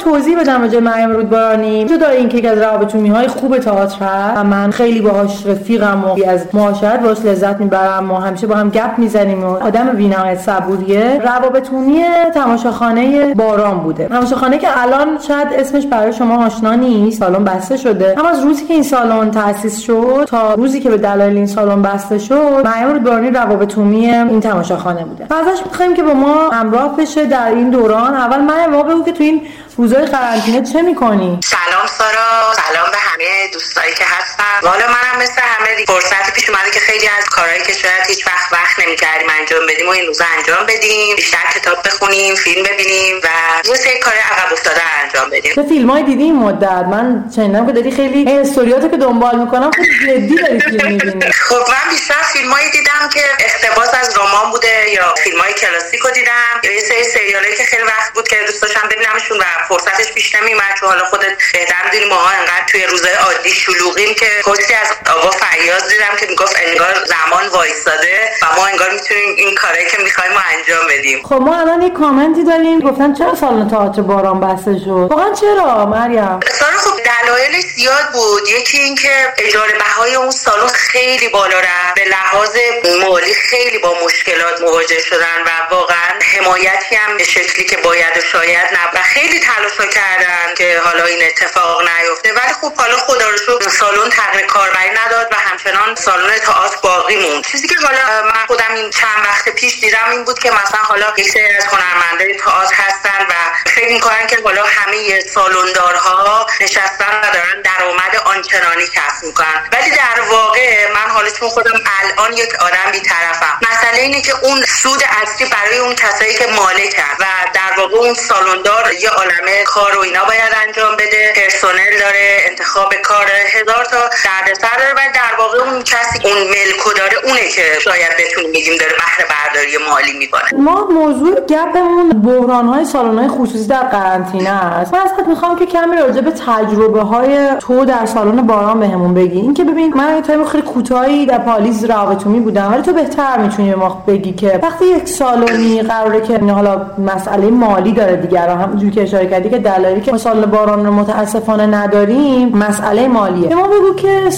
توضیح بدم راجع مریم رودبارانی. جدا اینکه از روابطونی های خوب تئاتر هست و من خیلی باهاش رفیقم و از معاشرت باش لذت می‌برم ما همیشه با هم گپ می‌زنیم و آدم بی‌نهایت صبوریه. روابطونی تماشاخانه باران بوده. تماشاخانه که الان شاید اسمش برای شما آشنا نیست. سالن بسته شده. اما از روزی که این سالن تأسیس شد تا روزی که به دلایل این سالن بسته شد مریم رودبارانی روابطونی این تماشاخانه بوده. و ازش می‌خوایم که با ما همراه بشه در این دوران. اول مریم بگو که تو این روزای قرنطینه چه می‌کنی؟ سلام سارا. سلام به همه دوستایی که هستن. والا منم مثل همه فرصت پیش اومده که خیلی از کارهایی که شاید هیچ وقت وقت نمی‌کردیم انجام بدیم و این روزا انجام بدیم. بیشتر کتاب بخونیم فیلم ببینیم و یه سری کار عقب افتاده انجام بدیم. چه فیلمایی دیدی این مدت. من شنیدم که داری خیلی استوریاتو که دنبال می‌کنم خیلی جدی داری فیلم می‌بینی. خب من بیشتر فیلمایی دیدم که اقتباس از رمان بوده یا فیلمای کلاسیکو دیدم یا یه سری سریالایی که خیلی وقت بود که دوست داشتم ببینمشون و فرصتش پیش نمیومد چون حالا خودت بهتر می‌دونی ماها انقدر توی روزهای عادی شلوغیم که پستی از آقا فریاض دیدم که می‌گفت انگار زمان وایستاده و ما انگار می‌تونیم این کارهایی که می‌خوایم رو انجام بدیم. خب ما الان یه کامنتی داریم. گفتن چرا سالن تئاتر باران بسته شد؟ واقعا چرا مریم؟ سارا خب دلایلش زیاد بود. یکی اینکه اجاره بهای اون سالن خیلی بالا رفت. به لحاظ مالی خیلی با مشکلات مواجه شدن و واقعا حمایتی هم به شکلی که باید و شاید نه و خیلی تلاش کردن که حالا این اتفاق نیفته. ولی خب حالا خدا رو شکر سالن تغییر کاربری نداد و همچنان سالن تئاتر باقی موند. چیزی که حالا من خودم این چند وقت پیش دیدم این بود که مثلا حالا یه از هنرمندای تئاتر هستن و فکر می‌کنن که حالا همه سالندارها نشستن و دارن درآمد آنچنانی کسب می‌کنن. ولی در واقع من حالا چون خودم الان یک آدم بیطرفم مسئله اینه که اون سود اصلی برای اون کسایی که مالکن و در واقع اون سالندار یه عالمه کار و اینا باید انجام بده پرسنل داره انتخاب کار هزار تا دردسر داره ولی در واقع اون کسی اون ملکو داره اونه که شاید بتونیم بگیم داره بهره برداری مالی می‌کنه. ما موضوع گپمون بحران های سالن های خصوصی در قرنطینه است. من ازت می‌خوام که کمی راجع به تجربه های تو در سالن باران بهمون بگی. اینکه ببین من یه time خیلی کوتاهی در پالیز روابط عمومی بودم ولی تو بهتر می‌تونی به ما بگی که وقتی یک سالنی قراره که حالا مسئله مالی داره دیگه همونجوری که اشاره کردی که دلایلی که سالن باران رو متاسفانه نداریم مسئله مالیه. به ما بگو که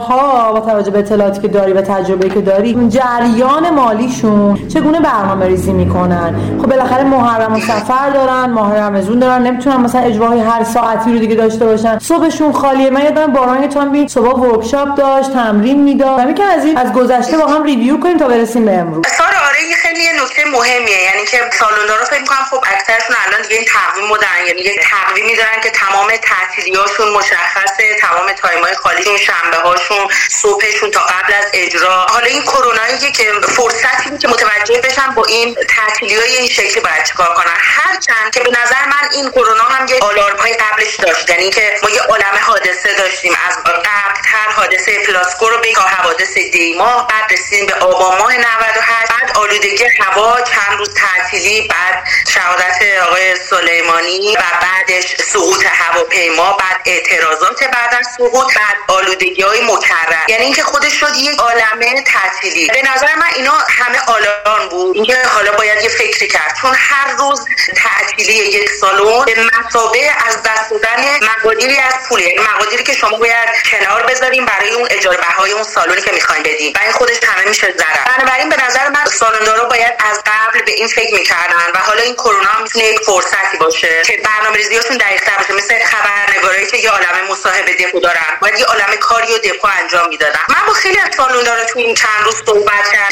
سالندارها با توجه به اطلاعاتی که داری و تجربه که داری جریان مالیشون چگونه برنامه ریزی می‌کنن؟ خب بالاخره محرم و صفر دارن ماه رمزون دارن نمی‌تونن مثلا اجراهای هر ساعتی رو دیگه داشته باشن. صبحشون خالیه. من یادم باران تامبی صبح workshop داشت تمرین می‌داد. و میگه از این از گذشته با هم review کنیم تا برسیم به امروز. آره خیلی نکته مهمیه. یعنی که سالندارا فکر می‌کنم خب اکثرشون الان دیگه این تقویم رو دارن. یعنی یک تقویمی دارن که تمام تعطیلیاشون مشخصه تمام time ای خالیشون شنبه هاشون صبحشون تا قبل از اجرا. حالا این کرونایی که فرصتی که متوجه بشن با این تعطیلی های این شکلی باید چیکار کنن. هرچند که به نظر من این کرونا هم یه آلارم های قبلش داشت. یعنی که ما یه عالم حادثه داشتیم. از قبل تر حادثه پلاسکو رو به تا حوادث دیما بعد رسیدیم به آبان ماه 98 بعد آلودگی هوا چند روز تعطیلی بعد شهادت آقای سلیمانی و بعدش سقوط هواپیما بعد اعتراضات بعد از سقوط بعد آلودگی های مکرر. یعنی اینکه خودش شد یک عالمه تعطیلی. به نظر من اینا همه آلان بود. اینکه حالا باید یه فکری کرد. چون هر روز تعطیلی یک سالن به مسابه از دست دادن مقادیری از پول. یعنی مقادیری که شما باید کنار بذاریم برای اون اجاره بهای اون سالونی که می‌خواین بدین و این خودش همه میشه ضرر بنابراین به نظر من سالندارا باید از قبل به این فکر می‌کردن و حالا این کرونا هم می‌تونه یک فرصتی باشه که برنامه ریزیاشون دقیق‌تر باشه. مثل خبرنگارایی که یه عالمه مصاحبه دپو دارن باید یه عالمه کاری و دپو انجام می‌دادن. من با خیلی از سالندارا تو این چند روز صحبت کردم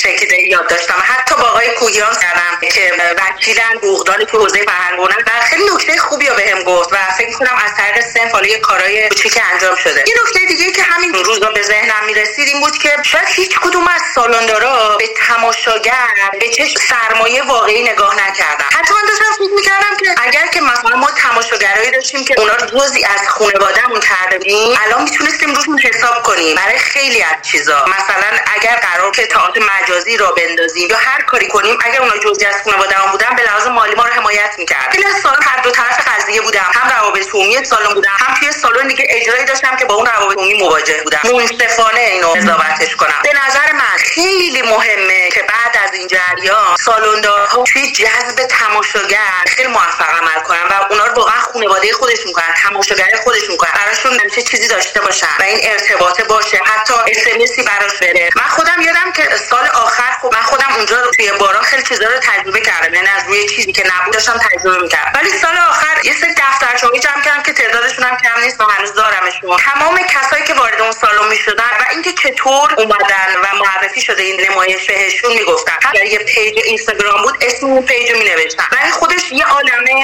یاد داشتم. حتی با آقای کوهیان کردم که وکیلن بوغدان تو حوزه فرهنگ و خیلی نکته خوبی رو بهم گفت و فکر کنم از طریق سنف حالا یه کارهای کوچیک انجام شده. یه نکته دیگه که همین روزا به ذهنم می‌رسید این بود که شاید هیچ کدوم از سالندارا به تماشاگر به چه سرمایه واقعی نگاه نکردن. حتی من داشتم فکر می‌کردم که اگر که مثلا ما تماشاگرایی داشتیم که اونا رو جزئی از خانوادهمون کرده بودیم الان می‌تونستیم روشون حساب کنیم برای خیلی از چیزا. مثلا اگر قرار که تئاتر مجازی را بندازیم یا هر کاری کنیم اگر اونا جزئی از خانوادهمون بودن به لحاظ مالی ما رو حمایت می‌کرد. خیلی از هر دو طرف قضیه بودم هم روابط عمومی سالن بودم هم توی سالن دیگه اجرایی داشتم که با اون روابط عمومی مواجه بودم. منصفانه اینو قضاوتش کنم. به نظر من خیلی مهمه که بعد از این جریان سالندارها توی جذب تماشاگر خیلی موفق عمل کنن و اونا رو واقعا خانواده خودشون کنن تماشاگر خودشون کنن. براشون همیشه چیزی داشته باشن و این ارتباطه باشه. حتی اسمسی براش بره من خودم یادم که سال آخر خب من خودم اونجا توی باران خیلی چیزا رو تجربه کردم. یعنی از روی چیزی که نبود داشتم تجربه می‌کردم. ولی سال آخر یه سری دفترچه‌ای جمع کردم که تعدادشون هم کم نیست و هنوز دارمشون. تمام کسایی که وارد اون سالن می‌شدن و اینکه چطور اومدن و معرفی شده این نمایش بهشون می‌گفتن. یه page اینستاگرام بود اسم اون page رو مینوشتن و این خودش یه عالمه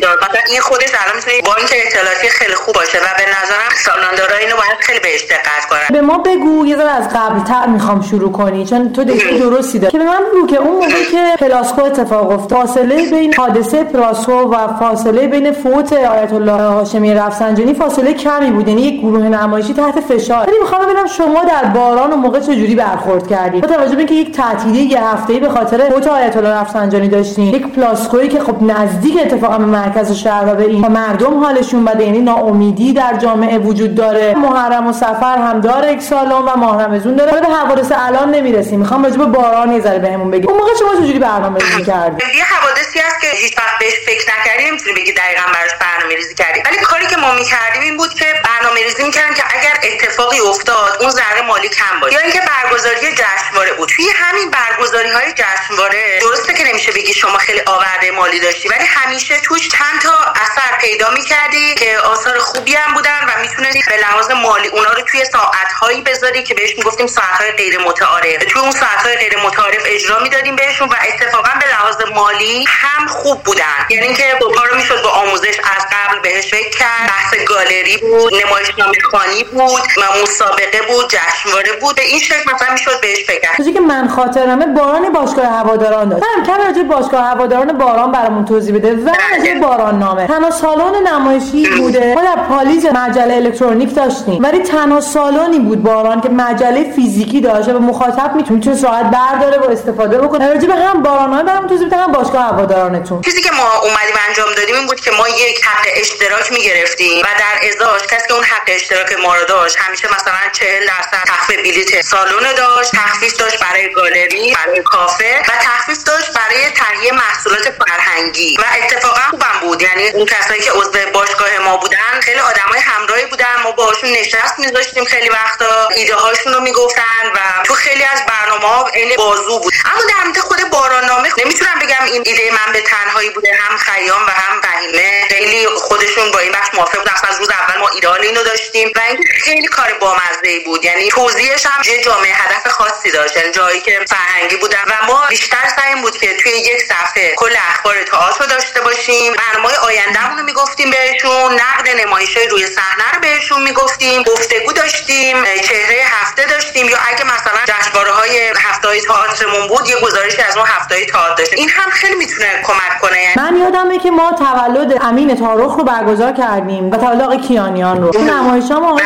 data. مثلا این خودش الان می‌تونه بانک اطلاعاتی خیلی خوب باشه و به نظرم سالندارا اینو باید خیلی بهش دقت کنن. به ما بگو یه ذره از قبل تر می‌خوام شروع کنی چون تو دیگه درستی داری. که به من بگو که اون موقعی که پلاسکو اتفاق افتاد فاصله بین حادثه پلاسکو و فاصله بین فوت آیت الله هاشمی رفسنجانی فاصله کمی بود یعنی یک گروه نمایشی تحت فشار. ولی می‌خوام ببینم شما در باران و موقع چجوری برخورد کردید با توجه به اینکه یک تعطیلی یه هفته‌ای به خاطر فوت آیت الله رفسنجانی داشتین یک پلاسکویی که خب نزدیک اتفاقا به مرکز شهر و به این مردم حالشون بده یعنی ناامیدی در جامعه وجود داره. محرم و صفر هم داره یک سالن و ماه رمضان داره. به حوادث الان نمی‌رسیم. می‌خوام راجع به باران یه ذره بهمون بگی. اون موقع شما چجوری برنامه‌ریزی کردید یه حوادثی هست که هیچ وقت بهش فکر نکردی نمی‌تونی بگی دقیقا براش برنامه‌ریزی کردی ولی کاری که ما می‌کردیم این بود که برنامه‌ریزی می‌کردیم که اگر اتفاقی افتاد اون ذره مالی کم باشه. یا اینکه برگزاری جشنواره بود. توی همین برگزاری های جشنواره درسته که نمیشه بگی شما خیلی آورده مالی داشتی ولی همیشه توش چند تا اثر پیدا می‌کردی که آثار خوبی هم بودن و می‌تونستی به لحاظ مالی اونا رو توی ساعت هایی بذاری که بهش می‌گفتیم ساعت های غیر متعارف توی اون ساعت های غیر متعارف اجرا می‌دادیم بهشون و اتفاقا به لحاظ مالی هم خوب بودن. یعنی اینکه دوتا رو می‌شد با آموزش از قبل بهش فکر کرد بحث گالری بود نمایشنامه خانی بود مسابقه بود جشنواره بود. به این شکل مثلا می‌شد بهش فکر کرد. که من خاطرمه باران باشگاه هواداران داشت. هم کم راجع باشگاه هواداران باران برامون توضیح بده. و راجع باران نامه تنها سالن نمایشی بوده. ما در پالیز مجله الکترونیک داشتیم. ولی تنها سالنی بود باران که مجله فیزیکی داشته و مخاطب می‌تونه راحت برداره و استفاده بکنه. راجع به هم باران نامه برامون توضیح بده هم باشگاه هوادارانتون. چیزی که ما اومدیم انجام دادیم این بود که ما یک حق اشتراک می‌گرفتیم و در ازاش کسی که اون حق اشتراک ما رو داشت همیشه مثلا 40 درصد تخفیف بلیت سالن داشت تخفیف داشت برای گالری برای کافه و تخفیف داشت برای تهیه محصولات فرهنگی. و اتفاقا خوبم بود. یعنی اون کسایی که عضو باشگاه ما بودن خیلی آدمای همراهی بودن. ما باهاشون نشست میذاشتیم خیلی وقتا. ایده هاشون رو می‌گفتن و تو خیلی از برنامه ها عین بازو بود. اما در مورد خود باراننامه نمی‌تونم بگم این ایده من به تنهایی بوده. هم خیام و هم فهیمه خیلی خودشون با این بخش موافق بودن. از روز اول ما ایدال اینو داشتیم و این خیلی کار بامزه بود. یعنی توضیحش هم یه جامعه هدف خاصی داشت. یعنی جایی که فرهنگی بودن. و ما بیشتر سعی بود که توی یک صفحه کل اخبار تئاتر داشته باشیم. برنامه آیندهمون رو می‌گفتیم بهشون نقد نمایش روی صحنه رو بهشون می‌گفتیم گفتگو داشتیم چهره هفته داشتیم یا اگه مثلا جشنواره های هفته های تئاترمون بود یه گزارشی از اون هفته های تئاتر داشتیم. این هم خیلی می‌تونه کمک کنه. یعنی من یادمه که ما تولد امین تارخ رو برگزار کردیم و تولد آقای کیانیان رو. اون نمایش هم آقای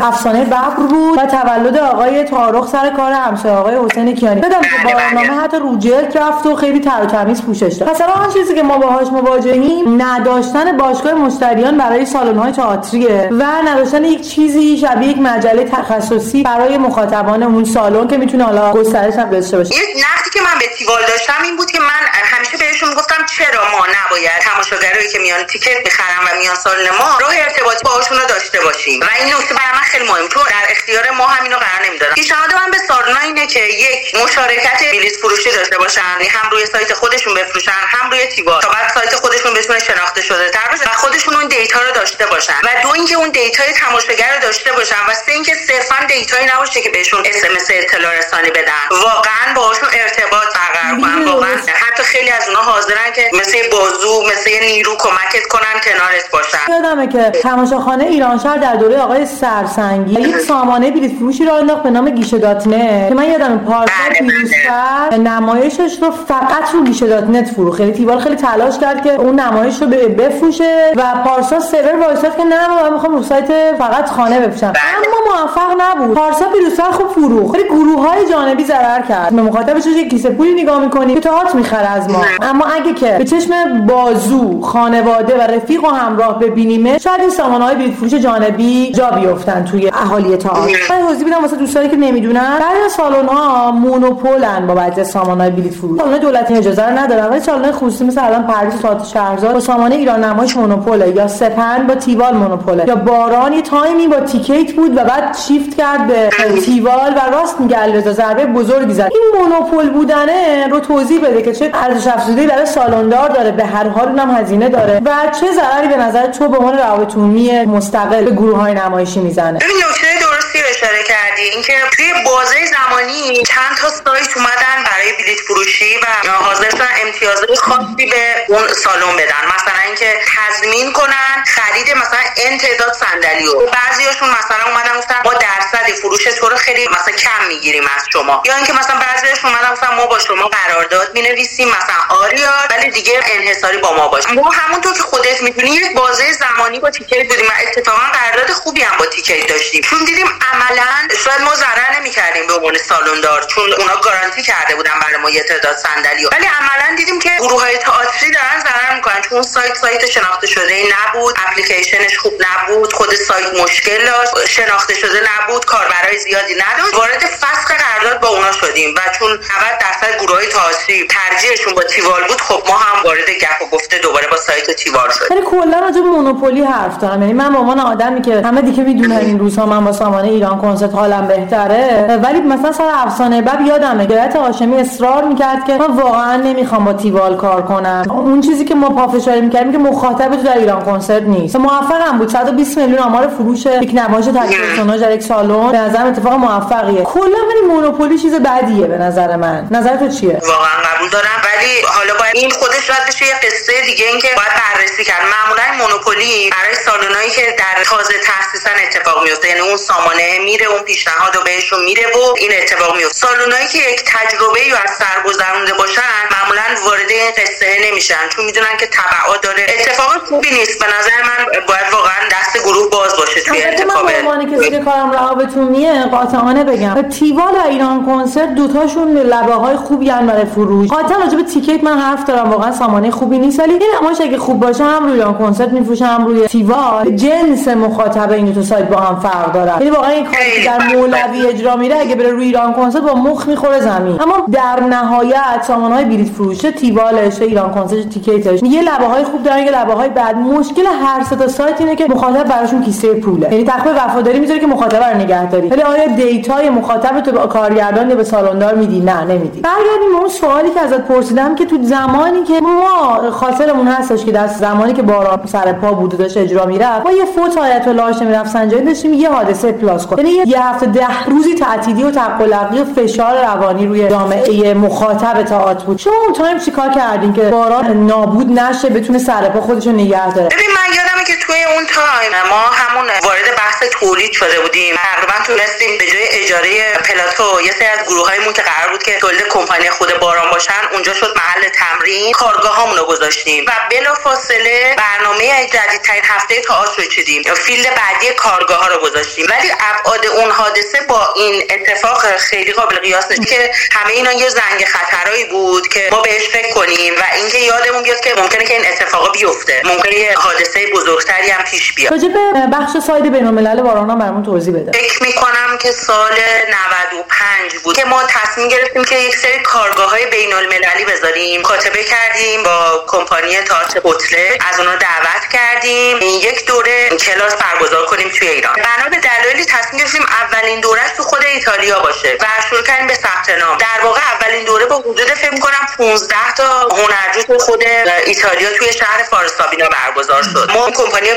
افسانه ببر بود و تولد آقای تارخ سر کار همسایه آقای حسین کیانی. بدم که بارنامه حتی رو جلد رفت و خیلی تر و تمیز پوشش داد. مثلا آن چیزی که ما باهاش مواجهیم نداشتن باشگاه مشتریان برای سالن تئاتریه و نداشتن یک چیزی شبیه یک مجله تخصصی برای مخاطبان اون سالن که می‌تونه حالا گسترش هم داشته باشه. یه نقدی که من به تیوال داشتم این بود که من همیشه بهشون گفتم چرا ما نباید تماشاگرایی که میان ticket می‌خرن و میان سالن ما راه ارتباطی باهاشون رو داشته باشیم. و این نکته برای من خیلی مهم. چون در اختیار ما همینو قرار نمی‌دادم پیشنهاد من به سالنا اینه که یک مشارکت بلیط فروشی داشته باشن. یعنی هم روی سایت خودشون بفروشن هم روی تیوال تا بعد سایت خودشون بتونه شناخته شده تر باشه و خودشون اون data رو داشته باشن. و دو اینکه اون data ی تماشاگر رو داشته باشن. و سه اینکه صرفا data یی نباشه که بهشون SMS اطلاع رسانی بدن. واقعا باهاشون ارتباط برقرار کنن. واقعا. حتی خیلی از اونها حاضرن که مثل بازو مثل نیرو کمکت کنن کنارت باشن. یادمه که تماشاخانه ایرانشهر در دوره آقای سرسنگی یک سامانه بلیط فروشی را انداخت به نام گیشه دات که من یادم پارسا پیروزفر نمایشش رو فقط رو گیشه dot net فروخت خیلی تیوال خیلی تلاش کرد که اون نمایش رو بفروشه و پارسا سرور وایساد که نه من می‌خوام رو سایت فقط خانه بفروشم. اما موفق نبود. پارسا پیروزفر خوب فروخت. خیلی گروه های جانبی ضرر کرد. به مخاطبش یک کیسه پولی نگاه می‌کنی که تئاتر می‌خره از ما. اما اگه که به چشم بازو خانواده و رفیق و همراه ببینی ببینیم شاید این سامانه های فروش جانبی جا بیفتن توی اهالی تئاتر. من توضیح میدم واسه دوستانی که نمی‌دونن بعضی از سالن ها monopole ن با بعضی سامانه های بلیط فروش. سالن دولتی اجازه رو ندارن ولی سالن خصوصی مثل الان پردیس تئاتر شهرزاد با سامانه ایران نمایش مونوپوله یا سپن با تیوال مونوپوله. یا باران یه تایمی با تیکیت بود و بعد شیفت کرد به تیوال و راست میگه علیرضا ضربه بزرگی زد. این مونوپول بودنه رو توضیح بده که چه ارزش افزوده برای سالندار داره به هر حال اونم هزینه داره و چه ضرری به نظر تو به عنوان روابط عمومی مستقل به گروه های نمایشی می‌زنه؟ ببین نکته درستی اشاره کردی اینکه توی بازه زمانی چند تا سایت اومدن برای بلیت فروشی و حاضر شدن امتیازات خاصی به اون سالن بدن. مثلا اینکه تضمین کنن خرید مثلا ان تعداد صندلی و بعضیاشون مثلا اومدن گفتن ما درصدی فروش تو رو خیلی مثلا کم می‌گیریم از شما. یا اینکه مثلا بعضیاشون اومدن گفتن ما با شما قرارداد می‌نویسیم مثلا آریار ولی دیگه انحصاری با ما باشه. ما همونطور که خودت می‌دونی یک بازه زمانی با تیکت بودیم و اتفاقا قرارداد خوبی هم با تیکت داشتیم. چون دیدیم عملا شاید ما ضرر نمی‌کردیم به عنوان سالوندار چون اونا گارانتی کرده بودن برای ما یه تعداد صندلی. ولی عملا دیدیم که گروه های تئاتری دارن ضرر می‌کنن. چون سایت سایت شناخته شده نبود اپلیکیشنش خوب نبود خود سایت مشکل داشت شناخته شده نبود کاربرای زیادی نداشت. وارد فسخ قرارداد با اونا شدیم و چون 90 درصد گروه های تئاتری ترجیحشون با تیوال بود خب ما هم وارد گپ و گفته دوباره با سایت تیوال شدیم ولی کلا راجع مونوپولی حرف دارم. یعنی من به عنوان آدمی که همه دیگه می‌دونن این روزها من با سامانه ایران کنسرت حالم بهتره ولی مثلا سر افسانه بب یادمه گرایت هاشمی اصرار می‌کرد که من واقعا نمی‌خوام با تیوال کار کنم. اون چیزی که ما پافشاری می‌کردیم که مخاطب تو در ایران کنسرت نیست. موفقم بود. 120 میلیون آمار فروش یک نمایش تلویزیونی در یک سالن به نظر اتفاق موفقیه. کلا ولی مونوپولی چیز بدیه به نظر من. نظر تو چیه؟ واقعا قبول دارم ولی حالا باید این خودش باید بشه یه قصه دیگه اینکه باید بررسی کرد. معمولا مونوپولی برای سالنایی که در تازه تاسیسن اتفاق میفته یعنی اون سامانه میره اون پیشنهاد و بهشون میره و این اتفاق میفته سالنایی که یک تجربه یا از سر گذرونده باشن معمولا وارد این قصه نمیشن. چون می‌دونن که تبعات داره. اتفاق خوبی نیست. به نظر من باید واقعا دست گروه باز باشه. توی انتخاب من که دیگه کارم روابط عمومیه قاطعانه بگم. تیوال و ایران کنسرت دوتاشون لبه های خوبی هم برای فروش. قاطعا راجع به تیکت من حرف دارم. واقعا سامانه خوبی نیست. ولی این نمایش اگه خوب باشه هم روی ایران کنسرت میفروشه هم روی تیوال. جنس مخاطب این دو سایت با هم فرق داره یعنی واقعا این کاری در مولوی اجرا میره اگه بره روی ایران کنسرت با مخ می‌خوره زمین. اما در نهایت سامانه های بلیط فروشه تیوالش ایران کنسرت تیکتش یه لبه های خوب دارن یه لبه های بد مشکل هر سه تا سایت اینه که مخاطب براشون کیسه پوله. یعنی تخفیف وفاداری می‌ذاره که مخاطب رو نگه داری. ولی آیا data ی مخاطب تو به کارگردان یا به سالندار میدی؟ نه نمیدی. برگردیم اون سوالی که ازت پرسیدم که تو زمانی که ما خاطرمون هستش که در زمانی که باران سر پا بود داشت اجرا می‌رفت ما یه فوت آیت الله هاشمی رفسنجانی داشتیم یه حادثه پلاسکو. یعنی یه هفته ده روزی تعطیلی و تق و لقی و فشار روانی روی جامعه مخاطب تئاتر بود. شما اون time چیکار کردین که باران نابود نشه بتونه سر پا خودش رو نگه داره؟ ببین من یادمه که توی اون time ما همون وارد بحث تولید شده بودیم. تقریبا تونستیم به جای اجاره پلاتو یه سری از گروهایمون که قرار بود که تولید کمپانی خود باران باشن اونجا شد محل تمرین. کارگاه رو گذاشتیم و بلا فاصله برنامه جدیدترین هفته تئاتر رو چیدیم. field بعدی کارگاه ها رو گذاشتیم. ولی ابعاد اون حادثه با این اتفاق خیلی قابل قیاس نیست که همه اینا یه زنگ خطرایی بود که ما بهش فکر کنیم و اینکه یادمون بیاد که ممکنه که این اتفاقا بیفته. ممکنه یه حادثه بزرگتری هم پیش بیاد. راجع به بخش side بین الملل باران برامون توضیح بده. فکر می‌کنم که سال 95 بود که ما تصمیم گرفتیم که یک سری کارگاه های بین المللی بذاریم. مکاتبه کردیم با کمپانی تئاتر بوتله از اونا دعوت کردیم. یک دوره کلاس برگزار کنیم توی ایران. بنا به دلایلی تصمیم گرفتیم اولین دورش تو خود ایتالیا باشه و شروع کردیم به ثبت نام. در واقع اولین دوره با حدود فکر می‌کنم 15 تا هنرجو تو خود ایتالیا توی شهر فارا سابینا برگزار شد. ما کمپانی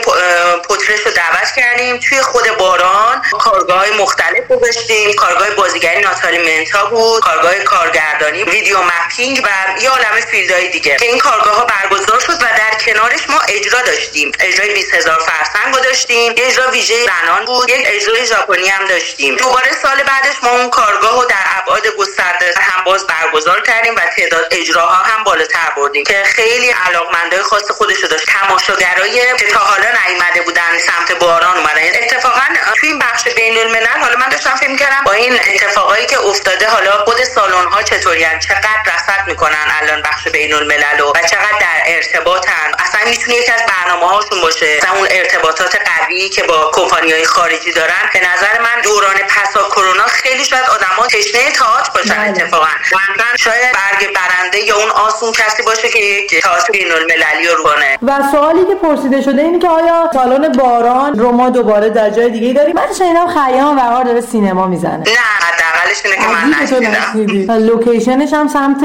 پوتلاچ رو دعوت کردیم توی خود باران. کارگاه مختلف گذاشتیم کارگاه بازیگری ناتالی منتا بود. کارگاه کارگردانی video mapping و یه عالمه field های دیگه. که این کارگاه ها برگزار شد و در کنارش ما اجرا داشتیم. اجرای 20000 فرسنگ داشتیم. یه اجرا ویژه زنان بود. یک اجرای ژاپنی هم داشتیم. دوباره سال بعدش ما اون کارگاه رو در ابعاد گسترده هم باز برگزار کردیم و تعداد اجراها هم بالاتر بردیم. که خیلی علاقمندای خاص خودشو داشت. تماشاگرای که تا حالا نیومده بودن سمت باران اومدن اتفاقا توی این بخش بین الملل حالا من داشتم فکر کردم با این اتفاقایی که افتاده حالا خود سالن ها چطوری چقدر رصد می‌کنن الان بخش بین الملل و چقدر در ارتباطن؟ اصلا می‌تونه یکی از برنامه هاشون باشه. مثلا اون ارتباطات قوی که با کمپانی های خارجی دارن. به نظر من دوران پسا کرونا خیلی شاید آدما تشنه تئاتر باشن بله. اتفاقا. مثلا شاید برگ برنده یا اون آسون کسی باشه که یک تئاتر بین المللی رو کنه و سوالی که پرسیده شده اینه که آیا سالن باران رو ما دوباره در جای دیگه داریم. من شنیدم خیام و داره سینما می‌زنه. نه حداقلش اینه که من نشنیدم. location ش هم سمت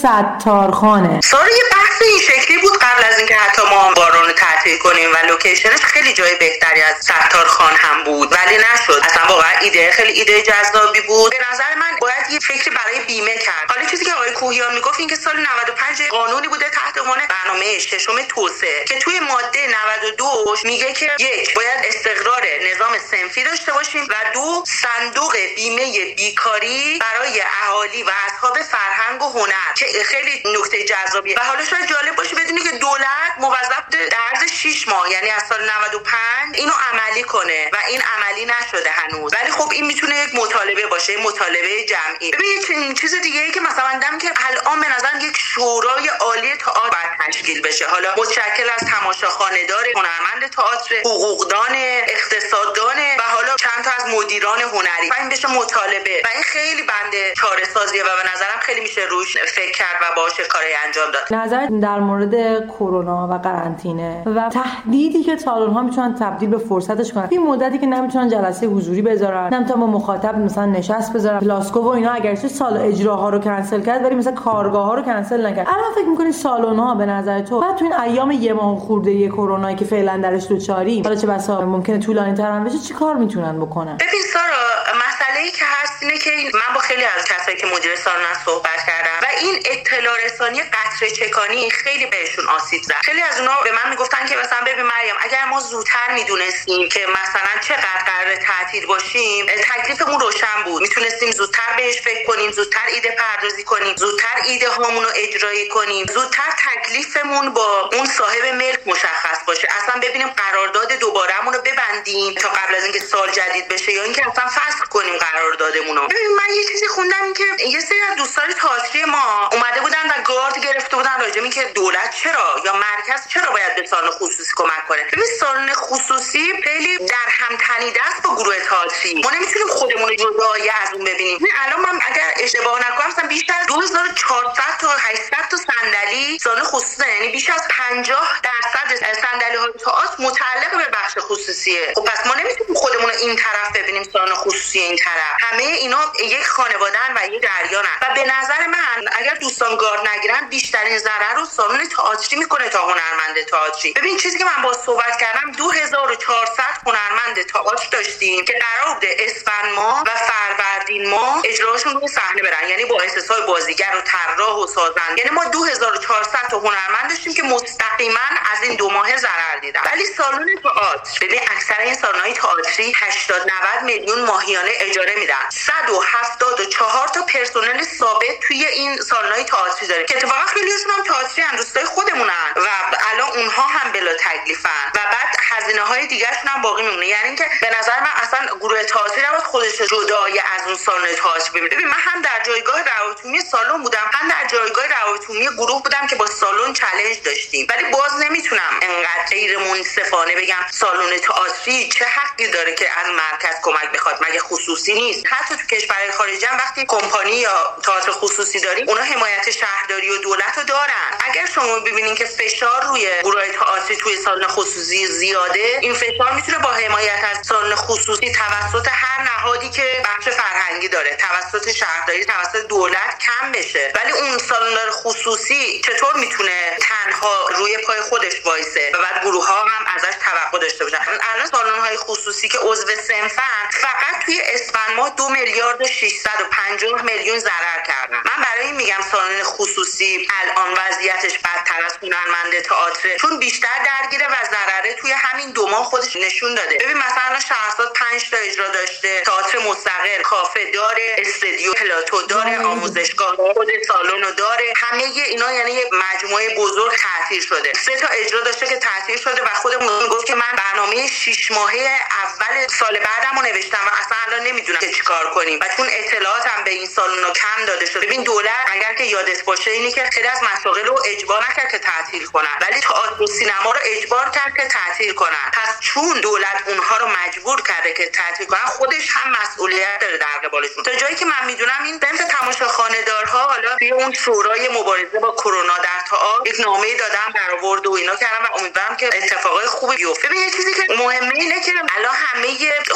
ستارخانه. سال یه بحث این شکلی بود قبل از اینکه حتی ما باران رو تعطیل کنیم و location ش خیلی جای بهتری از ستارخان هم بود. ولی نشد. اصلا واقعا ایده خیلی ایده جذابی بود. به نظر من باید یه فکری برای بیمه کرد. حالا چیزی که آقای کوهیان می‌گفت این که سال 95 قانونی بوده تحت عنوان برنامه ششم توسعه که توی ماده 92 میگه که یک باید استقرار نظام سنفی داشته باشیم و دو صندوق بیمه بیکاری برای اهالی و اصحاب فرهنگ و هنر که خیلی نکته جذابیه. و حالا شاید جالب باشه بدونی که دولت موظف در عرض 6 ماه یعنی از سال 95 اینو عملی کنه و این عملی نشده هنوز. ولی خب این می‌تونه یک مطالبه باشه مطالبه جمعی. ببین چیز دیگه ای که مثلا دم که الان به نظر یک شورای عالی تئاتر تشکیل بشه. حالا متشکل از تماشاخانه داره هنرمند تئاتر حقوقدان اقتصاددان و حالا چند تا از مدیران هنری. و این بشه مطالبه. و این خیلی بنده چاره سازیه و به نظرم خیلی میشه روش فکر کرد و باشه کاری انجام داد. نظر در مورد کرونا و قرنطینه و تهدیدی که سالن ها می‌تونن تبدیل به فرصتش کنن. این مدتی که نمی‌تونن جلسه حضوری بذارن نمی‌تونن با مخاطب مثلا نشست بذارن. پلاسکو و اینا اگرچه سال اجراها رو کنسل کرد ولی مثلا کارگاه ها رو کنسل نکرد. الان فکر می‌کنی سالن ها به نظر تو؟ بعد تو این ایام یه ماه خورده یه کرونا که فعلا درش دوچاری حالا چه بسا ممکنه طولانی تر هم بشه چیکار می‌تونن بکنن؟ ببین سارا مسئله که اینه که من با خیلی از کسایی که مدیر سالن صحبت کردم و این اطلاع رسانی قطره چکانی خیلی بهشون آسیب زد. خیلی از اونا به من می‌گفتن که مثلا ببین مریم اگر ما زودتر می‌دونستیم که مثلا چقدر قرار تعطیل باشیم تکلیفمون روشن بود. می‌تونستیم زودتر بهش فکر کنیم زودتر ایده پردازی کنیم زودتر ایده هامون رو اجرایی کنیم زودتر تکلیفمون با اون صاحب ملک مشخص باشه. اصلا ببینیم قرارداد دوبارهمون رو ببندیم تا قبل از اینکه سال جدید بشه یا اینکه اصلا فسخ کنیم قراردادمون ببین من یه چیزی خوندم که یه سری از دوستان تئاتری ما اومده بودن و گارد گرفته بودن راجع که دولت چرا یا مرکز چرا باید به سالن خصوصی کمک کنه. ببین سالن خصوصی خیلی در هم تنیده است با گروه تئاتری ما نمی‌تونیم خودمون جدایی از اون ببینیم. الان من اگر اشتباه نکنم مثلا بیشتر از 2400 تا 800 تا صندلی سالن خصوصی یعنی بیش از 50 درصد صندلی های تئاتر متعلق به خصوصیه. خب پس ما نمی‌تونیم خودمون این طرف ببینیم سالن خصوصی این طرف. همه اینا یک خانوادن و یک جریانن و به نظر من اگر دوستان گارد نگیرن بیشترین ضرر رو سالن تئاتری می‌کنه تا هنرمند تئاتری. ببین چیزی که من با صحبت کردم 2400 هنرمند تئاتر داشتیم که قرار بوده اسفند ماه و فروردین ماه اجراشون رو صحنه برن. یعنی با احساسای بازیگر و طراح و سازند یعنی ما 2400 تا هنرمند داشتیم که مستقیما از این دو ماه ضرر دیدن. ولی سالن تئاتر ببین اکثر این سالن‌های تئاتری 80 90 میلیون ماهیانه اجاره میدن. 174 تا پرسنل ثابت توی این سالن‌های تئاتری داره که اتفاقا خیلیشون هم تئاتری ان دوستای خودمونن. و الان اونها هم بلا تکلیفن. و بعد هزینه های دیگرشون هم باقی میمونه. یعنی اینکه به نظر من اصلا گروه تئاتری نباید خودش جدای از اون سالن تئاتر ببین من هم در جایگاه روابط سالن بودم. هم در جایگاه روابط گروه بودم که با سالن چالش داشتیم. ولی باز نمی‌تونم انقدر غیر منصفانه بگم سالن تئاتری چه حقی داره که از مرکز کمک بخواد؟ مگه خصوصی نیست. حتی تو کشورهای خارجی هم وقتی کمپانی یا تئاتر خصوصی داریم اونا حمایت شهرداری و دولت رو دارن. اگر شما ببینین که فشار روی گروه تئاتری توی سالن خصوصی زیاده این فشار می‌تونه با حمایت از سالن خصوصی توسط هر نهادی که بخش فرهنگی داره توسط شهرداری توسط دولت کم بشه. ولی اون سالن خصوصی چطور می‌تونه تنها روی پای خودش وایسه و بعد گروه ها هم ازش توقع داشته باشن؟ الان سالن های خصوصی که عضو سنفن فقط توی اسفند ماه دو میلیارد و 650 میلیون ضرر کردن. من برای این میگم سالن خصوصی الان وضعیتش بدتر از هنرمند تئاتر چون بیشتر درگیره و ضرره توی همین دو ماه خودش نشون داده. ببین مثلا شهرزاد 5 تا اجرا داشته. تئاتر مستقل کافه داره استودیو پلاتو داره آموزشگاه خود سالن داره. همه اینا یعنی یه مجموعه بزرگ تعطیل شده. سه تا اجرا داشته که تعطیل شده و خودمون گفت که من برنامه 6 ماهه اول سال بعدم رو نوشتم و اصلا الان نمی‌دونم که چیکار کنیم. و چون اطلاعاتم به این سالن کم داده شده. ببین دولت اگر که یادت باشه اینی که خیلی از مسائل رو اجبار نکرد که تعطیل کنن. ولی تئاتر سینما رو اجبار کرد که تعطیل کنن. پس چون دولت اونها رو مجبور کرده که تعطیل کنن خودش هم مسئولیت داره در قبالشون. تا جایی که من می‌دونم این بنت تماشاخانه دارها حالا توی اون شورای مبارزه با کرونا در تئاتر یک نامه دادم برآورد و اینا کردم و امیدوارم که اتفاقای خوبی بیفته. ببین یه چیزی که مهمه اینه که الان همه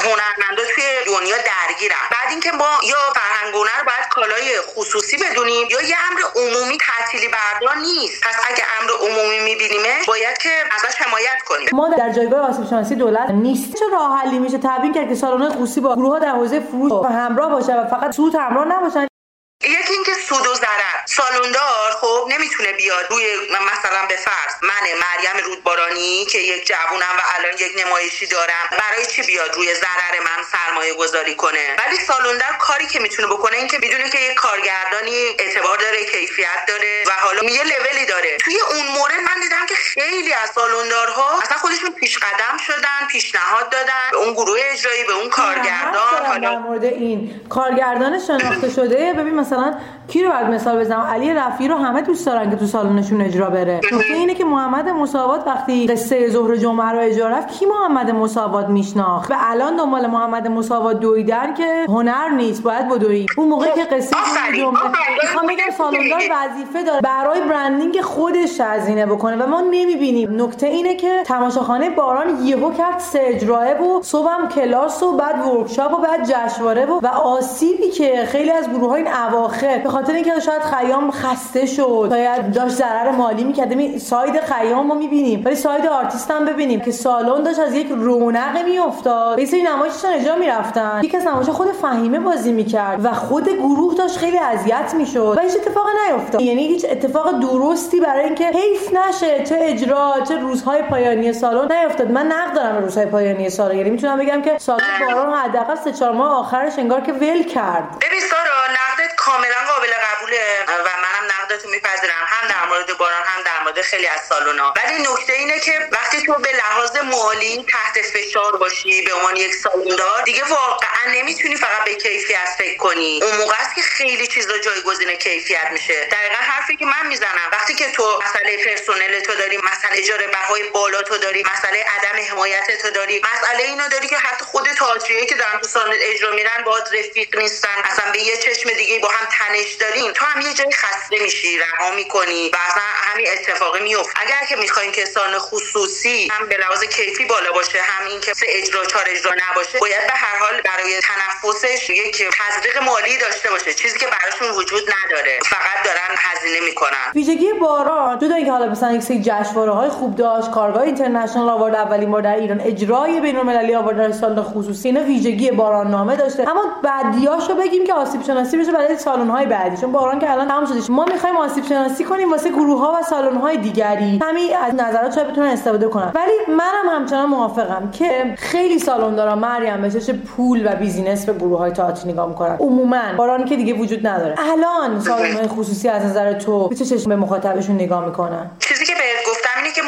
هنرمندا توی دنیا درگیرن. بعد اینکه ما یا فرهنگ هنر باید کالای خصوصی بدونیم یا یه امر عمومی تعطیلی بردار نیست. پس اگه امر عمومی میبینیمه باید که ازش حمایت کنیم. ما در جایگاه آسیب شناسی دولت نیست چه راه حلی میشه تبیین کرد که سالن خصوصی با گروه در حوزه فروش همراه باشه و فقط سود همراه نباشن. یکی اینکه سود و ضرر. سالوندار خب نمی‌تونه بیاد روی مثلا به فرض من مریم رودبارانی که یک جوونم و الان یک نمایشی دارم برای چی بیاد روی ضرر من سرمایه گذاری کنه؟ ولی سالوندار کاری که می‌تونه بکنه این که بدونه که یک کارگردانی اعتبار داره کیفیت داره و حالا یه لولی داره. توی اون مورد من دیدم که خیلی از سالوندارها اصلا خودشون پیش قدم شدن پیشنهاد دادن به اون گروه اجرایی به اون کارگردان حالا در مورد این. کارگردان شناخته شده. ببین مثلا کی رو بعد مثال بزنم؟ علی رفی رو همه دوست دارن که تو سالنشون اجرا بره. نکته اینه که محمد مساوات وقتی قصه ظهر جمعه رو اجرا رفت کی محمد مساوات میشناخت؟ و الان دنبال محمد مساوات دویدن که هنر نیست باید بدوی اون موقعی که قصه ظهر جمعه می‌خوام بگم سالندار وظیفه داره برای برندینگ خودش هزینه بکنه و ما نمی‌بینیم. نکته اینه که تماشاخانه باران یهو کرد سه اجراه و صبحم کلاس و بعد ورکشاپ و بعد جشنواره و و آسیبی که خیلی از گروه های این اواخر به خاطر اینکه شاید خیام خسته شد شاید داشت ضرر مالی می‌کرد. ما side خیام رو می‌بینیم ولی side artist هم ببینیم که سالن داشت از یک رونق میافتاد. یه سری نمایششون اجرا می‌رفتن. یک از نمایش خود فهیمه بازی می‌کرد و خود گروه داشت خیلی اذیت می‌شد. و هیچ اتفاقی نیفتاد یعنی هیچ اتفاق درستی برای اینکه حیف نشه چه اجرا چه روزهای پایانی سالن نیفتاد من نقد دارم روزهای پایانی سالن. یعنی می‌تونم بگم که سالن باران حداقل سه چهار ماه آخرش انگار که ول کرد. ببین سارا کاملا قابل قبوله و منم نقدتو میپذیرم. باران هم در مورد خیلی از سالونا. ولی نکته اینه که وقتی تو به لحاظ مالی تحت فشار باشی به عنوان یک سالوندار دیگه واقعا نمی‌تونی فقط به کیفیت فکر کنی. اون موقع است که خیلی چیزا جایگزین کیفیت میشه. دقیقا حرفی که من می‌زنم وقتی که تو مسئله پرسنل تو داری مسئله اجاره بهای بالا تو داری مسئله عدم حمایت تو داری مسئله اینو داری که حتی خود تئاتریایی که دارن تو سالن اجرا میرن با رفیق نیستن اصلا به یه چشم دیگه با هم تنش داریم. تو هم یه جایی خسته میشی رها می‌کنی و اصلا همین اتفاقی میفته اگر که می‌خوایم که خصوصی هم به لحاظ کیفی بالا باشه هم این که سه اجرا چهار اجرا نباشه باید به هر حال برای تنفسش یک تزریق مالی داشته باشه چیزی که براشون وجود نداره. فقط دارن هزینه می‌کنن. ویژگی باران جدا اینکه حالا مثلا یک سری جشنواره های خوب داشت کارگاه international آورد اولین بار در ایران اجرای بین المللی آورد در سالن خصوصی اینا ویژگی باران نامه داشته. اما بعدیاشو بگیم که آسیب شناسی بشه برای سالن های بعدی چون باران که الان تمام شده. ما می‌خوایم آسیب شناسی کنیم واسه گروه ها و سالن های دیگری همین از نظرات شاید بتونن استفاده کنن. ولی منم همچنان موافقم که خیلی سالن دارا مریم به پول و business به گروه های تئاتر نگاه می‌کنن. عموما باران که دیگه وجود نداره. الان سالن های خصوصی از نظر تو به چه به مخاطبشون نگاه می‌کنن؟ چیزی که بهت گفتم اینه که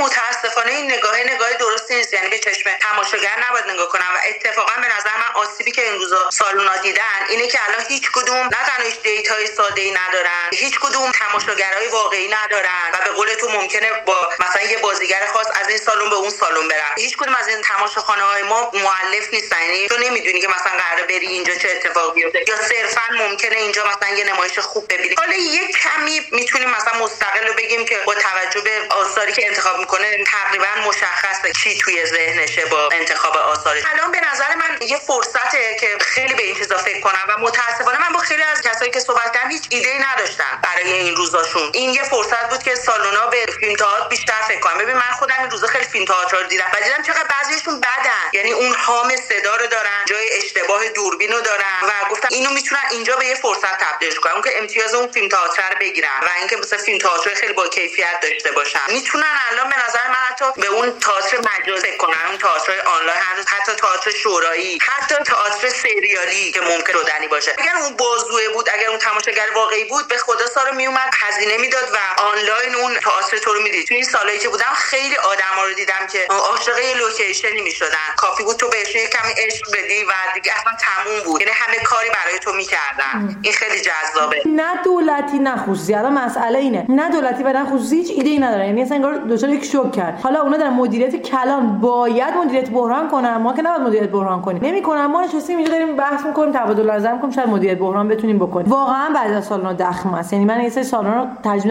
متاسفانه این نگاه نگاه درستی نیست. یعنی به چشم تماشاگر نباید نگاه کنم. و اتفاقا به نظر من آسیبی که این روزا سالونا دیدن اینه که الان هیچ کدوم نه تنها هیچ دیتای ساده ای ندارن هیچ کدوم تماشاگرای واقعی ندارن و به قول تو ممکنه با مثلا یه بازیگر خاص از این سالن به اون سالن برن. هیچ کدوم از این تماشاخانه های ما مؤلف نیستن. یعنی تو نمی‌دونی که مثلا قراره بری اینجا چه اتفاقی بیفته یا صرفا ممکنه اینجا مثلا یه نمایش خوب ببینی. حالا یه کمی می‌تونیم مثلا مستقل رو بگیم که با توجه به آثاری که انتخاب می‌کنه تقریبا مشخصه کی توی ذهنشه با انتخاب آثارش. الان به نظر من یه فرصته که خیلی به این چیزا فکر کنم و متاسفانه من با خیلی از کسایی که صحبت کردم هیچ ایده نداشتن برای این روزاشون. این یه فرصت بود که سالونا به فیلم تئاتر بیشتر فکر کنم. ببین من خودم این روزا خیلی فیلم تئاتر رو دیدم و دیدم چقدر بعضیشون بدن. یعنی اون حام صدا رو دارن جای اشتباه دوربین رو دارن و گفتم اینو می‌تونن اینجا به یه فرصت تبدیلش کنن. که امتیاز اون فیلم تئاتر بگیرن و اینکه مثلا فیلم تئاتر خیلی با کیفیت داشته باشن. می‌تونن الان به نظر من حتی به اون تئاتر مجازی کنن اون تئاتر آنلاین حتی تئاتر شورایی حتی تئاتر سریالی که ممکن شدنی باشه. اگر اون بازوه بود اگر اون تماشاگر واقعی بود به خدا سارو میومد هزینه می‌داد و آنلاین اون تئاتر تو رو می‌دید. تو این سالایی که بودم خیلی آدما رو دیدم که عاشق location ی می‌شدن. کافی بود تو بهشون یه کمی عشق بدی و دیگه اصلا تموم بود. یعنی همه کاری برای تو می‌کردن. این خیلی جذابه. نه دولتی نه خصوصی. الان مسئله اینه. نه دولتی و نه خصوصی هیچ ایده ای ندارن. یعنی اصلا انگار دچار یک شوک کرد. حالا اونا در مدیریت کلان باید مدیریت بحران کنن. ما که نباید مدیریت بحران کنیم. نمی‌کنن. ما نشستیم اینجا داریم بحث می‌کنیم تبادل نظر می‌کنیم. شاید مدیریت بحران بتونیم بکنیم. واقعا بعد از سالنا دخم است یعنی من این سری سالنا رو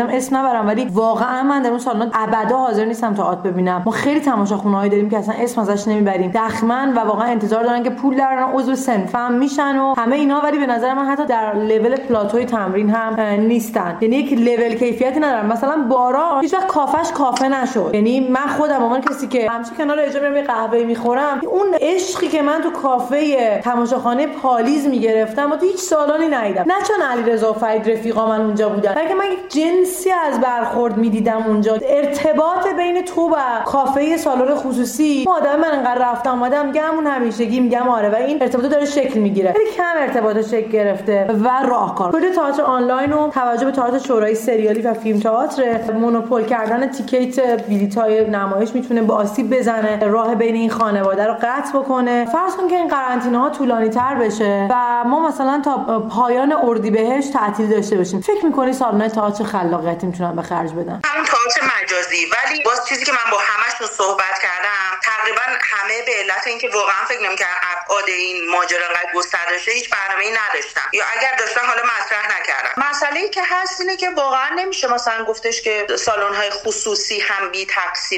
اسم نبرم ولی واقعا من در اون سالنا ابدا حاضر نیستم تئاتر ببینم. ما خیلی تماشاخونه هایی داریم که اصلا اسم ازش نمی‌بریم. دخمن و واقعا انتظار دارن که پول درن عضو سنفم میشن و همه اینا ولی به نظر من حتی در لول پلاتوی تمرین هم نیستن. یعنی یک لول کیفیتی ندارن. مثلا بارا هیچ وقت کافش کافه نشد. یعنی من خودم عنوان کسی که همیشه کنار اجرا میرم قهوه می‌خورم اون عشقی که من تو کافه تماشاخانه پالیز می‌گرفتم و تو هیچ سالانی ندیدم. نه چون علیرضا فرید رفیقا من اونجا بودن بلکه من یک جنسی از برخورد می‌دیدم اونجا. ارتباط بین تو و کافه سالن خصوصی آدم من انقدر رفتم اومدم میگم اون همیشگی میگم آره و این ارتباط داره شکل می‌گیره. خیلی کم ارتباط شکل گرفته و راهکار. کل تئاتر آنلاین و توجه به تئاتر شورای سریالی و فیلم تئاتر مونوپول کردن تیکیت بلیط های نمایش می‌تونه با آسیب بزنه راه بین این خانواده رو قطع بکنه. فرض کن که این قرنطینه ها طولانی تر بشه و ما مثلا تا پایان اردیبهشت تعطیل داشته باشیم. فکر می‌کنی سالن تئاتر خلاقیتی می‌تونن به خرج بدن؟ همون تئاتر مجازی. ولی باز چیزی که من با همشون صحبت کردم تقریبا همه به علت اینکه واقعا فکر نمی‌کردن ابعاد این ماجرا انقدر گسترده هیچ برنامه‌ای نداشتن یا اگر داشتن حالا مطرح نکردن مسئله ای که هست اینه که واقعا نمیشه مثلا گفتش که سالن‌های خصوصی هم بی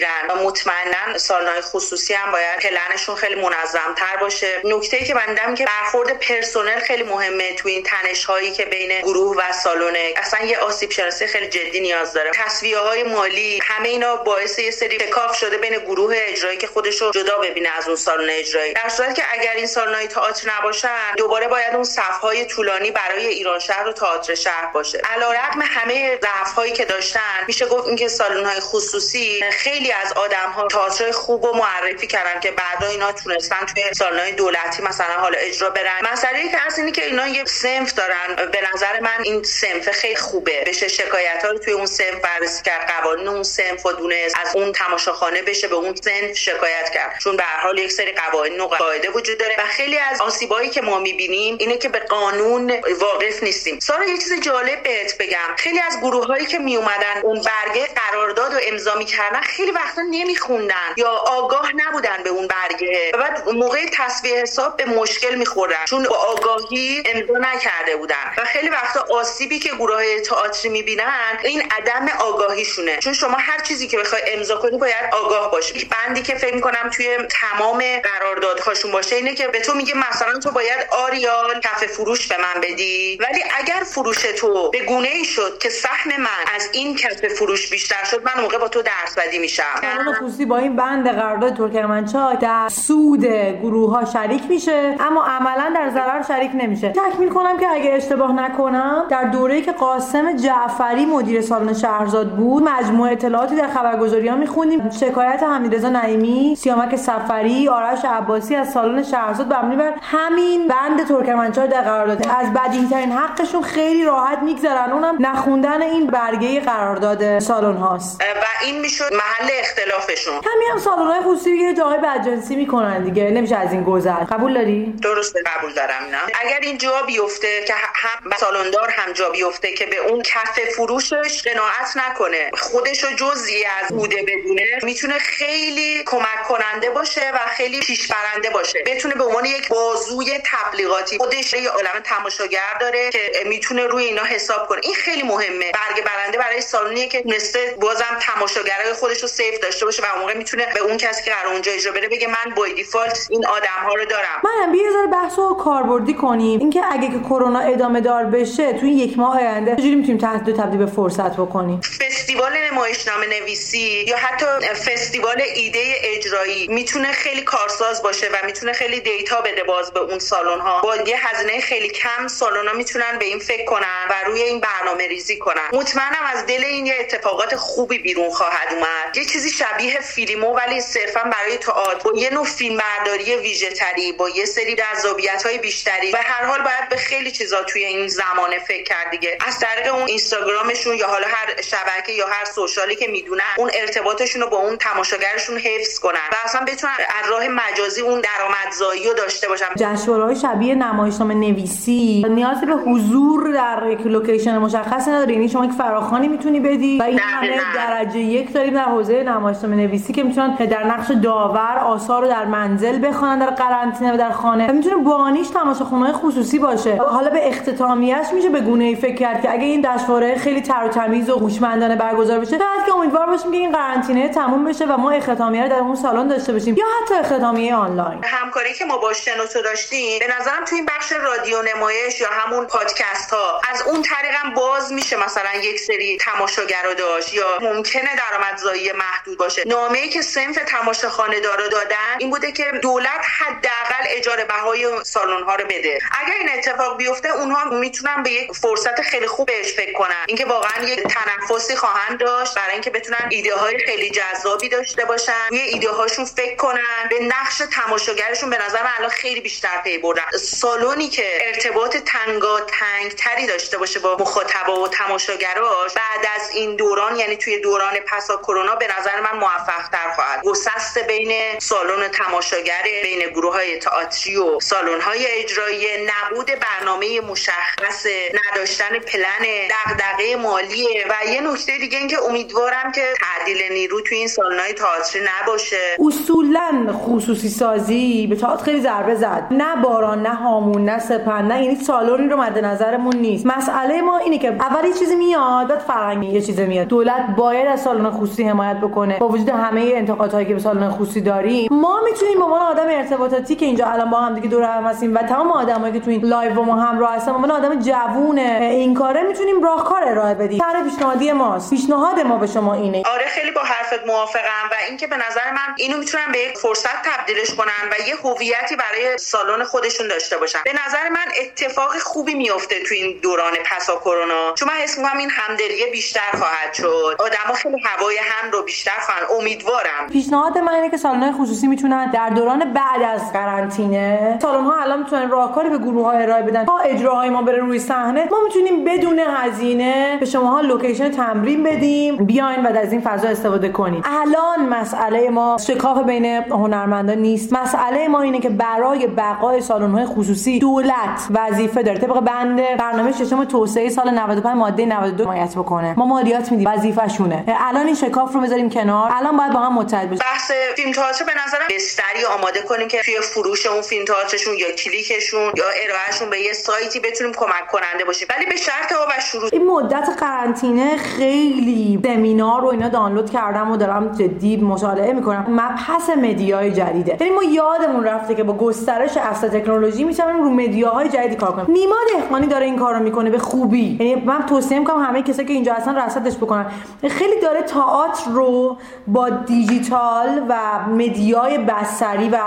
تقصیرن و مطمئنا سالن‌های خصوصی هم باید پلنشون خیلی منظم‌تر باشه. نکته که من که برخورد پرسنل خیلی مهمه تو این تنش هایی که بین گروه و سالن. اصلا یه آسیب شناسی خیلی جدی نیاز داره. تصویه های مالی همه اینا باعث یه سری تکاف شده بین گروه اجرایی که خودش رو جدا ببینه از اون سالن اجرایی. در صورتی که اگر این سالن‌های تئاتر نباشن دوباره باید اون صفهای طولانی برای ایران شهر و تئاتر شهر باشه. علیرغم همه ضعف‌هایی که داشتن میشه گفت اینکه سالن‌های خصوصی خیلی از آدم‌ها تئاتر خوب و معرفی کردن که بعدا اینا تونستن توی سالن‌های دولتی مثلا حالا اجرا برن. مسئله که از اینه که اینا یه سنف دارن. به نظر من این سنف خیلی خوبه. بشه شکایت ها رو توی اون سنف بررسی کرد قوانین اون سنف و دونست از اون تماشاخانه بشه به اون سنف شکایت کرد. چون به حال یک سری قوانین و قاعده وجود داره و خیلی از آسیبایی که ما می‌بینیم اینه که به قانون واقف نیستیم. سارا یه چیز جالب بهت بگم. خیلی از گروه هایی که می اومدن اون برگه قرارداد و امضا می‌کردن خیلی وقتا نمیخوندن یا آگاه نبودن به اون برگه و بعد موقع تصویه حساب به مشکل میخوردن چون با آگاهی امضا نکرده بودن. و خیلی وقتا آسیبی که گروه تئاتری می‌بینن این عدم آگاهیشونه. چون شما هر چیزی که بخوای امضا کنی باید آگاه باشی. بندی که فکر می‌کنم توی تمام قراردادهاشون باشه اینه که به تو میگه مثلا تو باید آریال کف فروش به من بدی. ولی اگر فروش تو به گونه ای شد که سهم من از این کف فروش بیشتر شد من موقع با تو بدی میشم. قانون خصوصی با این بند قرارداد ترکمنچای در سود گروه ها شریک میشه اما عملا در ضرر شریک نمیشه. تکمیل کنم که اگه اشتباه نکنم در دوره‌ای که قاسم جعفری مدیر سالن شهرزاد بود مجموعه اطلاعاتی در خبرگزاری ها می‌خونیم شکایت حمیدرضا نعیمی سیامک سفری آرش عباسی از سالن شهرزاد مبنی بر همین بند ترکمنچای در قرارداد. از بدیهی ترین حقشون خیلی راحت میگذرن. اونم نخوندن این برگه قرارداد سالن هاست. و این می‌شد محل اختلافشون. همین هم سالن های خصوصی یه جای بدجنسی می‌کنن دیگه. نمیشه از این گذر. قبول داری؟ درسته قبول دارم نه اگر این جا بیفته که هم سالندار هم جا بیفته که به اون کف فروشش قناعت نکنه. خودش رو جزئی از بوده بدونه می‌تونه خیلی کمک کننده باشه و خیلی پیش برنده باشه. بتونه به عنوان یک بازوی تبلیغاتی خودش یه عالم تماشاگر داره که می‌تونه روی اینا حساب کنه. این خیلی مهمه. برگ برنده برای سالونیه که نسته بازم تماشاگرای خودش رو سیف داشته باشه و اون موقع می‌تونه به اون کسی که قرار اونجا اجرا بره بگه من بای دیفالت این آدم ها رو دارم. منم یه بحث رو کاربردی کنیم. اینکه اگه که کرونا ادامه دار بشه تو این یک ماه آینده چجوری می‌تونیم تحت تبدیل به فرصت بکنیم فستیوال نمایشنامه نویسی یا حتی فستیوال ایده اجرایی می‌تونه خیلی کارساز باشه و می‌تونه خیلی دیتا بده باز به اون سالن ها با یه هزینه خیلی کم سالن ها می‌تونن به این فکر کنن و روی این برنامه ریزی کنن. مطمئنم از دل این یه اتفاقات خوبی بیرون خواهد اومد. یه چیزی شبیه فیلمو ولی صرفا برای تئاتر. با یه نوع فیلم برداری ویژه تری با یه سری جذابیت های بیشتری. و هر حال باید به خیلی چیزا توی این زمانه فکر کرد دیگه. از طریق اون اینستاگرامشون یا حالا هر شبکه یا هر سوشالی که می‌دونن اون ارتباطشون رو با اون تماشاگرشون حفظ کنن و اصلا بتونن از راه مجازی اون درآمدزایی رو داشته باشن. جشنواره‌های شبیه نمایشنامه نویسی نیازی به حضور در یک لوکیشن مشخصی نداره. یعنی شما یک فراخانی می‌تونی بدی و این همه درجه یک داریم در حوزه نمایشنامه نویسی که می‌تونن در نقش داور آثار رو در منزل بخوانن در قرنطینه و در خانه. و می‌تونه بانیش تماشاخونه‌های خصوصی باشه. حالا به اختتامیه‌اش میشه به گونه ای فکر کرد که اگه این جشنواره خیلی تر و تمیز و هوشمندانه برگزار بشه بعد که امیدوار باشیم که این قرنطینه تموم بشه و ما اختتامیه رو در اون سالن داشته باشیم یا حتی اختتامیه آنلاین. همکاری که ما با شنوتو داشتیم به نظرم تو این بخش رادیو نمایش یا همون پادکست ها از اون طریق هم باز میشه مثلا یک سری تماشاگر داشت یا ممکنه درآمدزایی محدود باشه. نامه ای که سنف تماشاخانه دارا دادن این بوده که دولت حداقل اجاره بهای سالن ها رو بده. اگر این اتفاق بیفته اونها می‌تونن به یک فرصت خیلی خوب بهش فکر کنن اینکه واقعا یک تنفسی خواهند داشت برای اینکه بتونن ایده های خیلی جذابی داشته باشن. روی ایده هاشون فکر کنن. به نقش تماشاگرشون به نظر الان خیلی بیشتر پی بردن. سالونی که ارتباط تنگا تنگ تری داشته باشه با مخاطبا و تماشاگراش بعد از این دوران یعنی توی دوران پسا کرونا به نظر من موفق تر خواهد. گسست بین سالن تماشاگر بین گروه های تئاتری و سالن های اجرایی. نبود برنامه مشخص نداشتن پلن دغدغه مالی و یه نکته دیگه اینکه امیدوارم که تعدیل نیرو توی این سالن های تئاتری نباشه. اصولا خصوصی سازی به تئاتر خیلی ضربه زد. نه باران نه هامون نه سپند نه یعنی سالونی رو مد نظرمون نیست. مسئله ما اینه که اول یه چیزی میاد بعد فرنگی یه چیزی میاد. دولت باید از سالن خصوصی حمایت بکنه. با وجود همه انتقادهایی که به سالن خصوصی داریم ما می‌تونیم به عنوان آدم ارتباطاتی که اینجا الان با هم دیگه دور هم هستیم و تمام آدمایی که تو این live با ما همراه هستن عنوان آدم جوون این کاره می‌تونیم راهکار ارائه بدیم. طرح پیشنهادی ماست. پیشنهاد ما به شما اینه. آره خیلی با حرفت موافقم و اینکه به نظر من اینو می‌تونن به یک فرصت تبدیلش کنن و یه هویتی برای سالن خودشون داشته باشن. به نظر من اتفاق خوبی میفته تو این دوران پسا کرونا. چون من حس می‌کنم این همدلی بیشتر خواهد شد. آدما خیلی هوای هم رو بیشتر خواهن. امیدوارم. پیشنهاد من اینه که سالن خصوصی می‌تونن در دوران بعد از قرنطینه سالن ها الان می‌تونن راهکاری به گروه ها ارائه بدن تا اجراهای ما بره روی صحنه؟ ما می‌تونیم بدون هزینه به شما لوکیشن تمرین بدیم بیاین و از این فضا استفاده کنید الان مسئله ما شکاف بین هنرمندان نیست. مسئله ما اینه که برای بقای سالن های خصوصی دولت وظیفه داره. طبق بند برنامه ششم توسعه سال 95 ماده 92 حمایت بکنه. ما مالیات میدیم. وظیفه شونه الان این شکاف رو بذاریم کنار. الان باید با هم متحد بشیم. بحث فیلم تئاتر به نظرم بستری آماده کنیم که توی فروش اون فیلم تئاترشون یا کلیکشون یا ارائهشون به یه سایتی بتونیم کمک کننده باشیم ولی به شرط و شروع. این مدت قرنطینه خیلی سمینار رو اینا دانلود کردم و دارم جدی مطالعه می‌کنم. مبحث مدیای جدیده. یعنی ما یادمون رفته که با گسترش اصل تکنولوژی می‌تونیم رو مدیاهای جدیدی کار کنیم. نیما دهقانی داره این کارو می‌کنه به خوبی. یعنی من توصیه می‌کنم همه کسایی که اینجا هستن رصدش بکنن. خیلی داره تئاتر رو با دیجیتال و media ی بصری و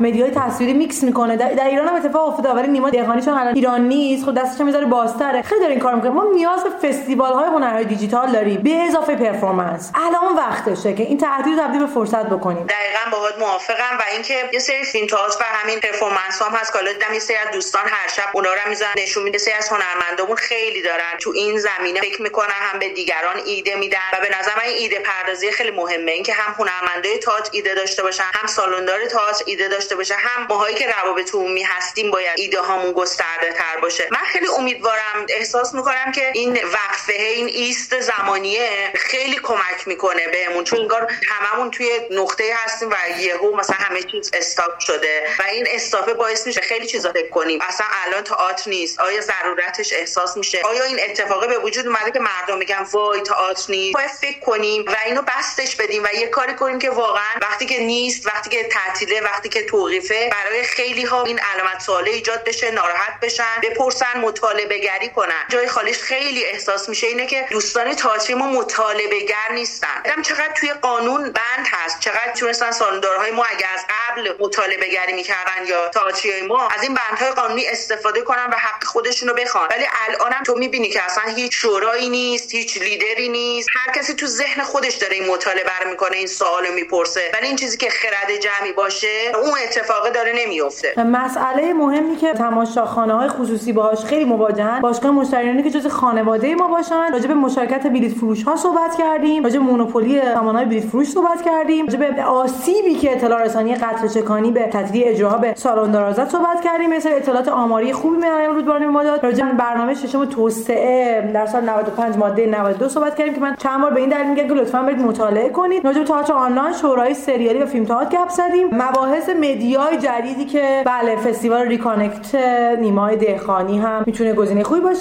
media ی تصویری میکس می‌کنه. در, ایران هم اتفاق افتاده ولی نیما دهقانی چون الان ایران نیست. خود دستش می‌ذاره بازتره. خیلی داره این کار می‌کنه ما نیاز به فستیوال های هنرهای دیجیتال داریم. به اضافه performance. الان وقتشه که این تهدید رو تبدیل به فرصت بکنیم. دقیقاً باهات موافقم و اینکه یه سری فیلم تئاتر و همین performance هم هست که دیدم یه سری از دوستان هر شب اونا رو می‌ذارن نشون میده. سری از هنرمندامون خیلی دارن. تو این زمینه فکر می‌کنن هم به دیگران ایده میدن و به نظر من ایده پردازی خیلی مهمه. اینکه هم هنرمندای تئاتر ایده داشته باشن هم سالندار تئاتر ایده داشته باشه هم ماهایی که روابط عمومی هستیم باید ایده هامون گسترده تر باشه. من خیلی امیدوارم احساس می‌کنم که این وقفه این ایست زمانیه خیلی کمک می‌کنه بهمون. چون انگار هممون توی نقطه هستیم و یهو مثلا همه چیز استاپ شده و این استافه باعث میشه خیلی چیزا فکر کنیم. اصلا الان تئاتر نیست. آیا ضرورتش احساس میشه؟ آیا این اتفاقه به وجود اومده که مردم میگن وای تئاتر نیست؟ باید فکر کنیم و اینو بستش بدیم و یه کاری کنیم که واقعا وقتی که نیست وقتی که تعطیله وقتی که توقیفه برای خیلی ها این علامت سواله ایجاد بشه ناراحت بشن بپرسن مطالبه گری کنن. جای خالیش خیلی احساس میشه اینه که دوستان تئاتری ما مطالبه گر نیستن. دیدم چقدر توی قانون بند هست. چقدر تونستن سالندارهای ما اگر از قبل مطالبه گری می‌کردن یا تئاتری ما از این بندهای قانونی استفاده کنن و حق خودشون رو بخوان. ولی الانم تو می‌بینی که اصلا هیچ شورایی نیست هیچ لیدری نیست. هر کسی تو ذهن خودش داره این مطالبه رو می‌کنه این سوالو می‌پرسه. ولی این چیزی که خرد جمعی باشه اون اتفاق داره نمیفته مسئله مهمی که تماشاخانه های خصوصی باهاش خیلی مواجهن. باشگاه مشتریانی که جز خانواده ما باشن. راجع به مشارکت بلیط فروش ها صحبت کردیم. راجع به monopoly سامانه‌های بلیط فروش صحبت کردیم. راجع به آسیبی که اطلاع رسانی قطره چکانی به تعطیلی اجراها به سالن دارا زد صحبت کردیم. مثل اطلاعات آماری خوبی مریم رودبارانی ما داد. راجع به برنامه ششم توسعه در سال 95 ماده 92 صحبت کردیم که من چند بار به این دلیل میگم که لطفا برید مطالعه کنید. راجع به تئاتر آنلاین شورایی سریالی و فیلم تئاتر گپ زدیم. مباحث media ی جدیدی که بله فستیوال reconnect نیمای دهخانی هم می‌تونه گزینه خوبی باشه.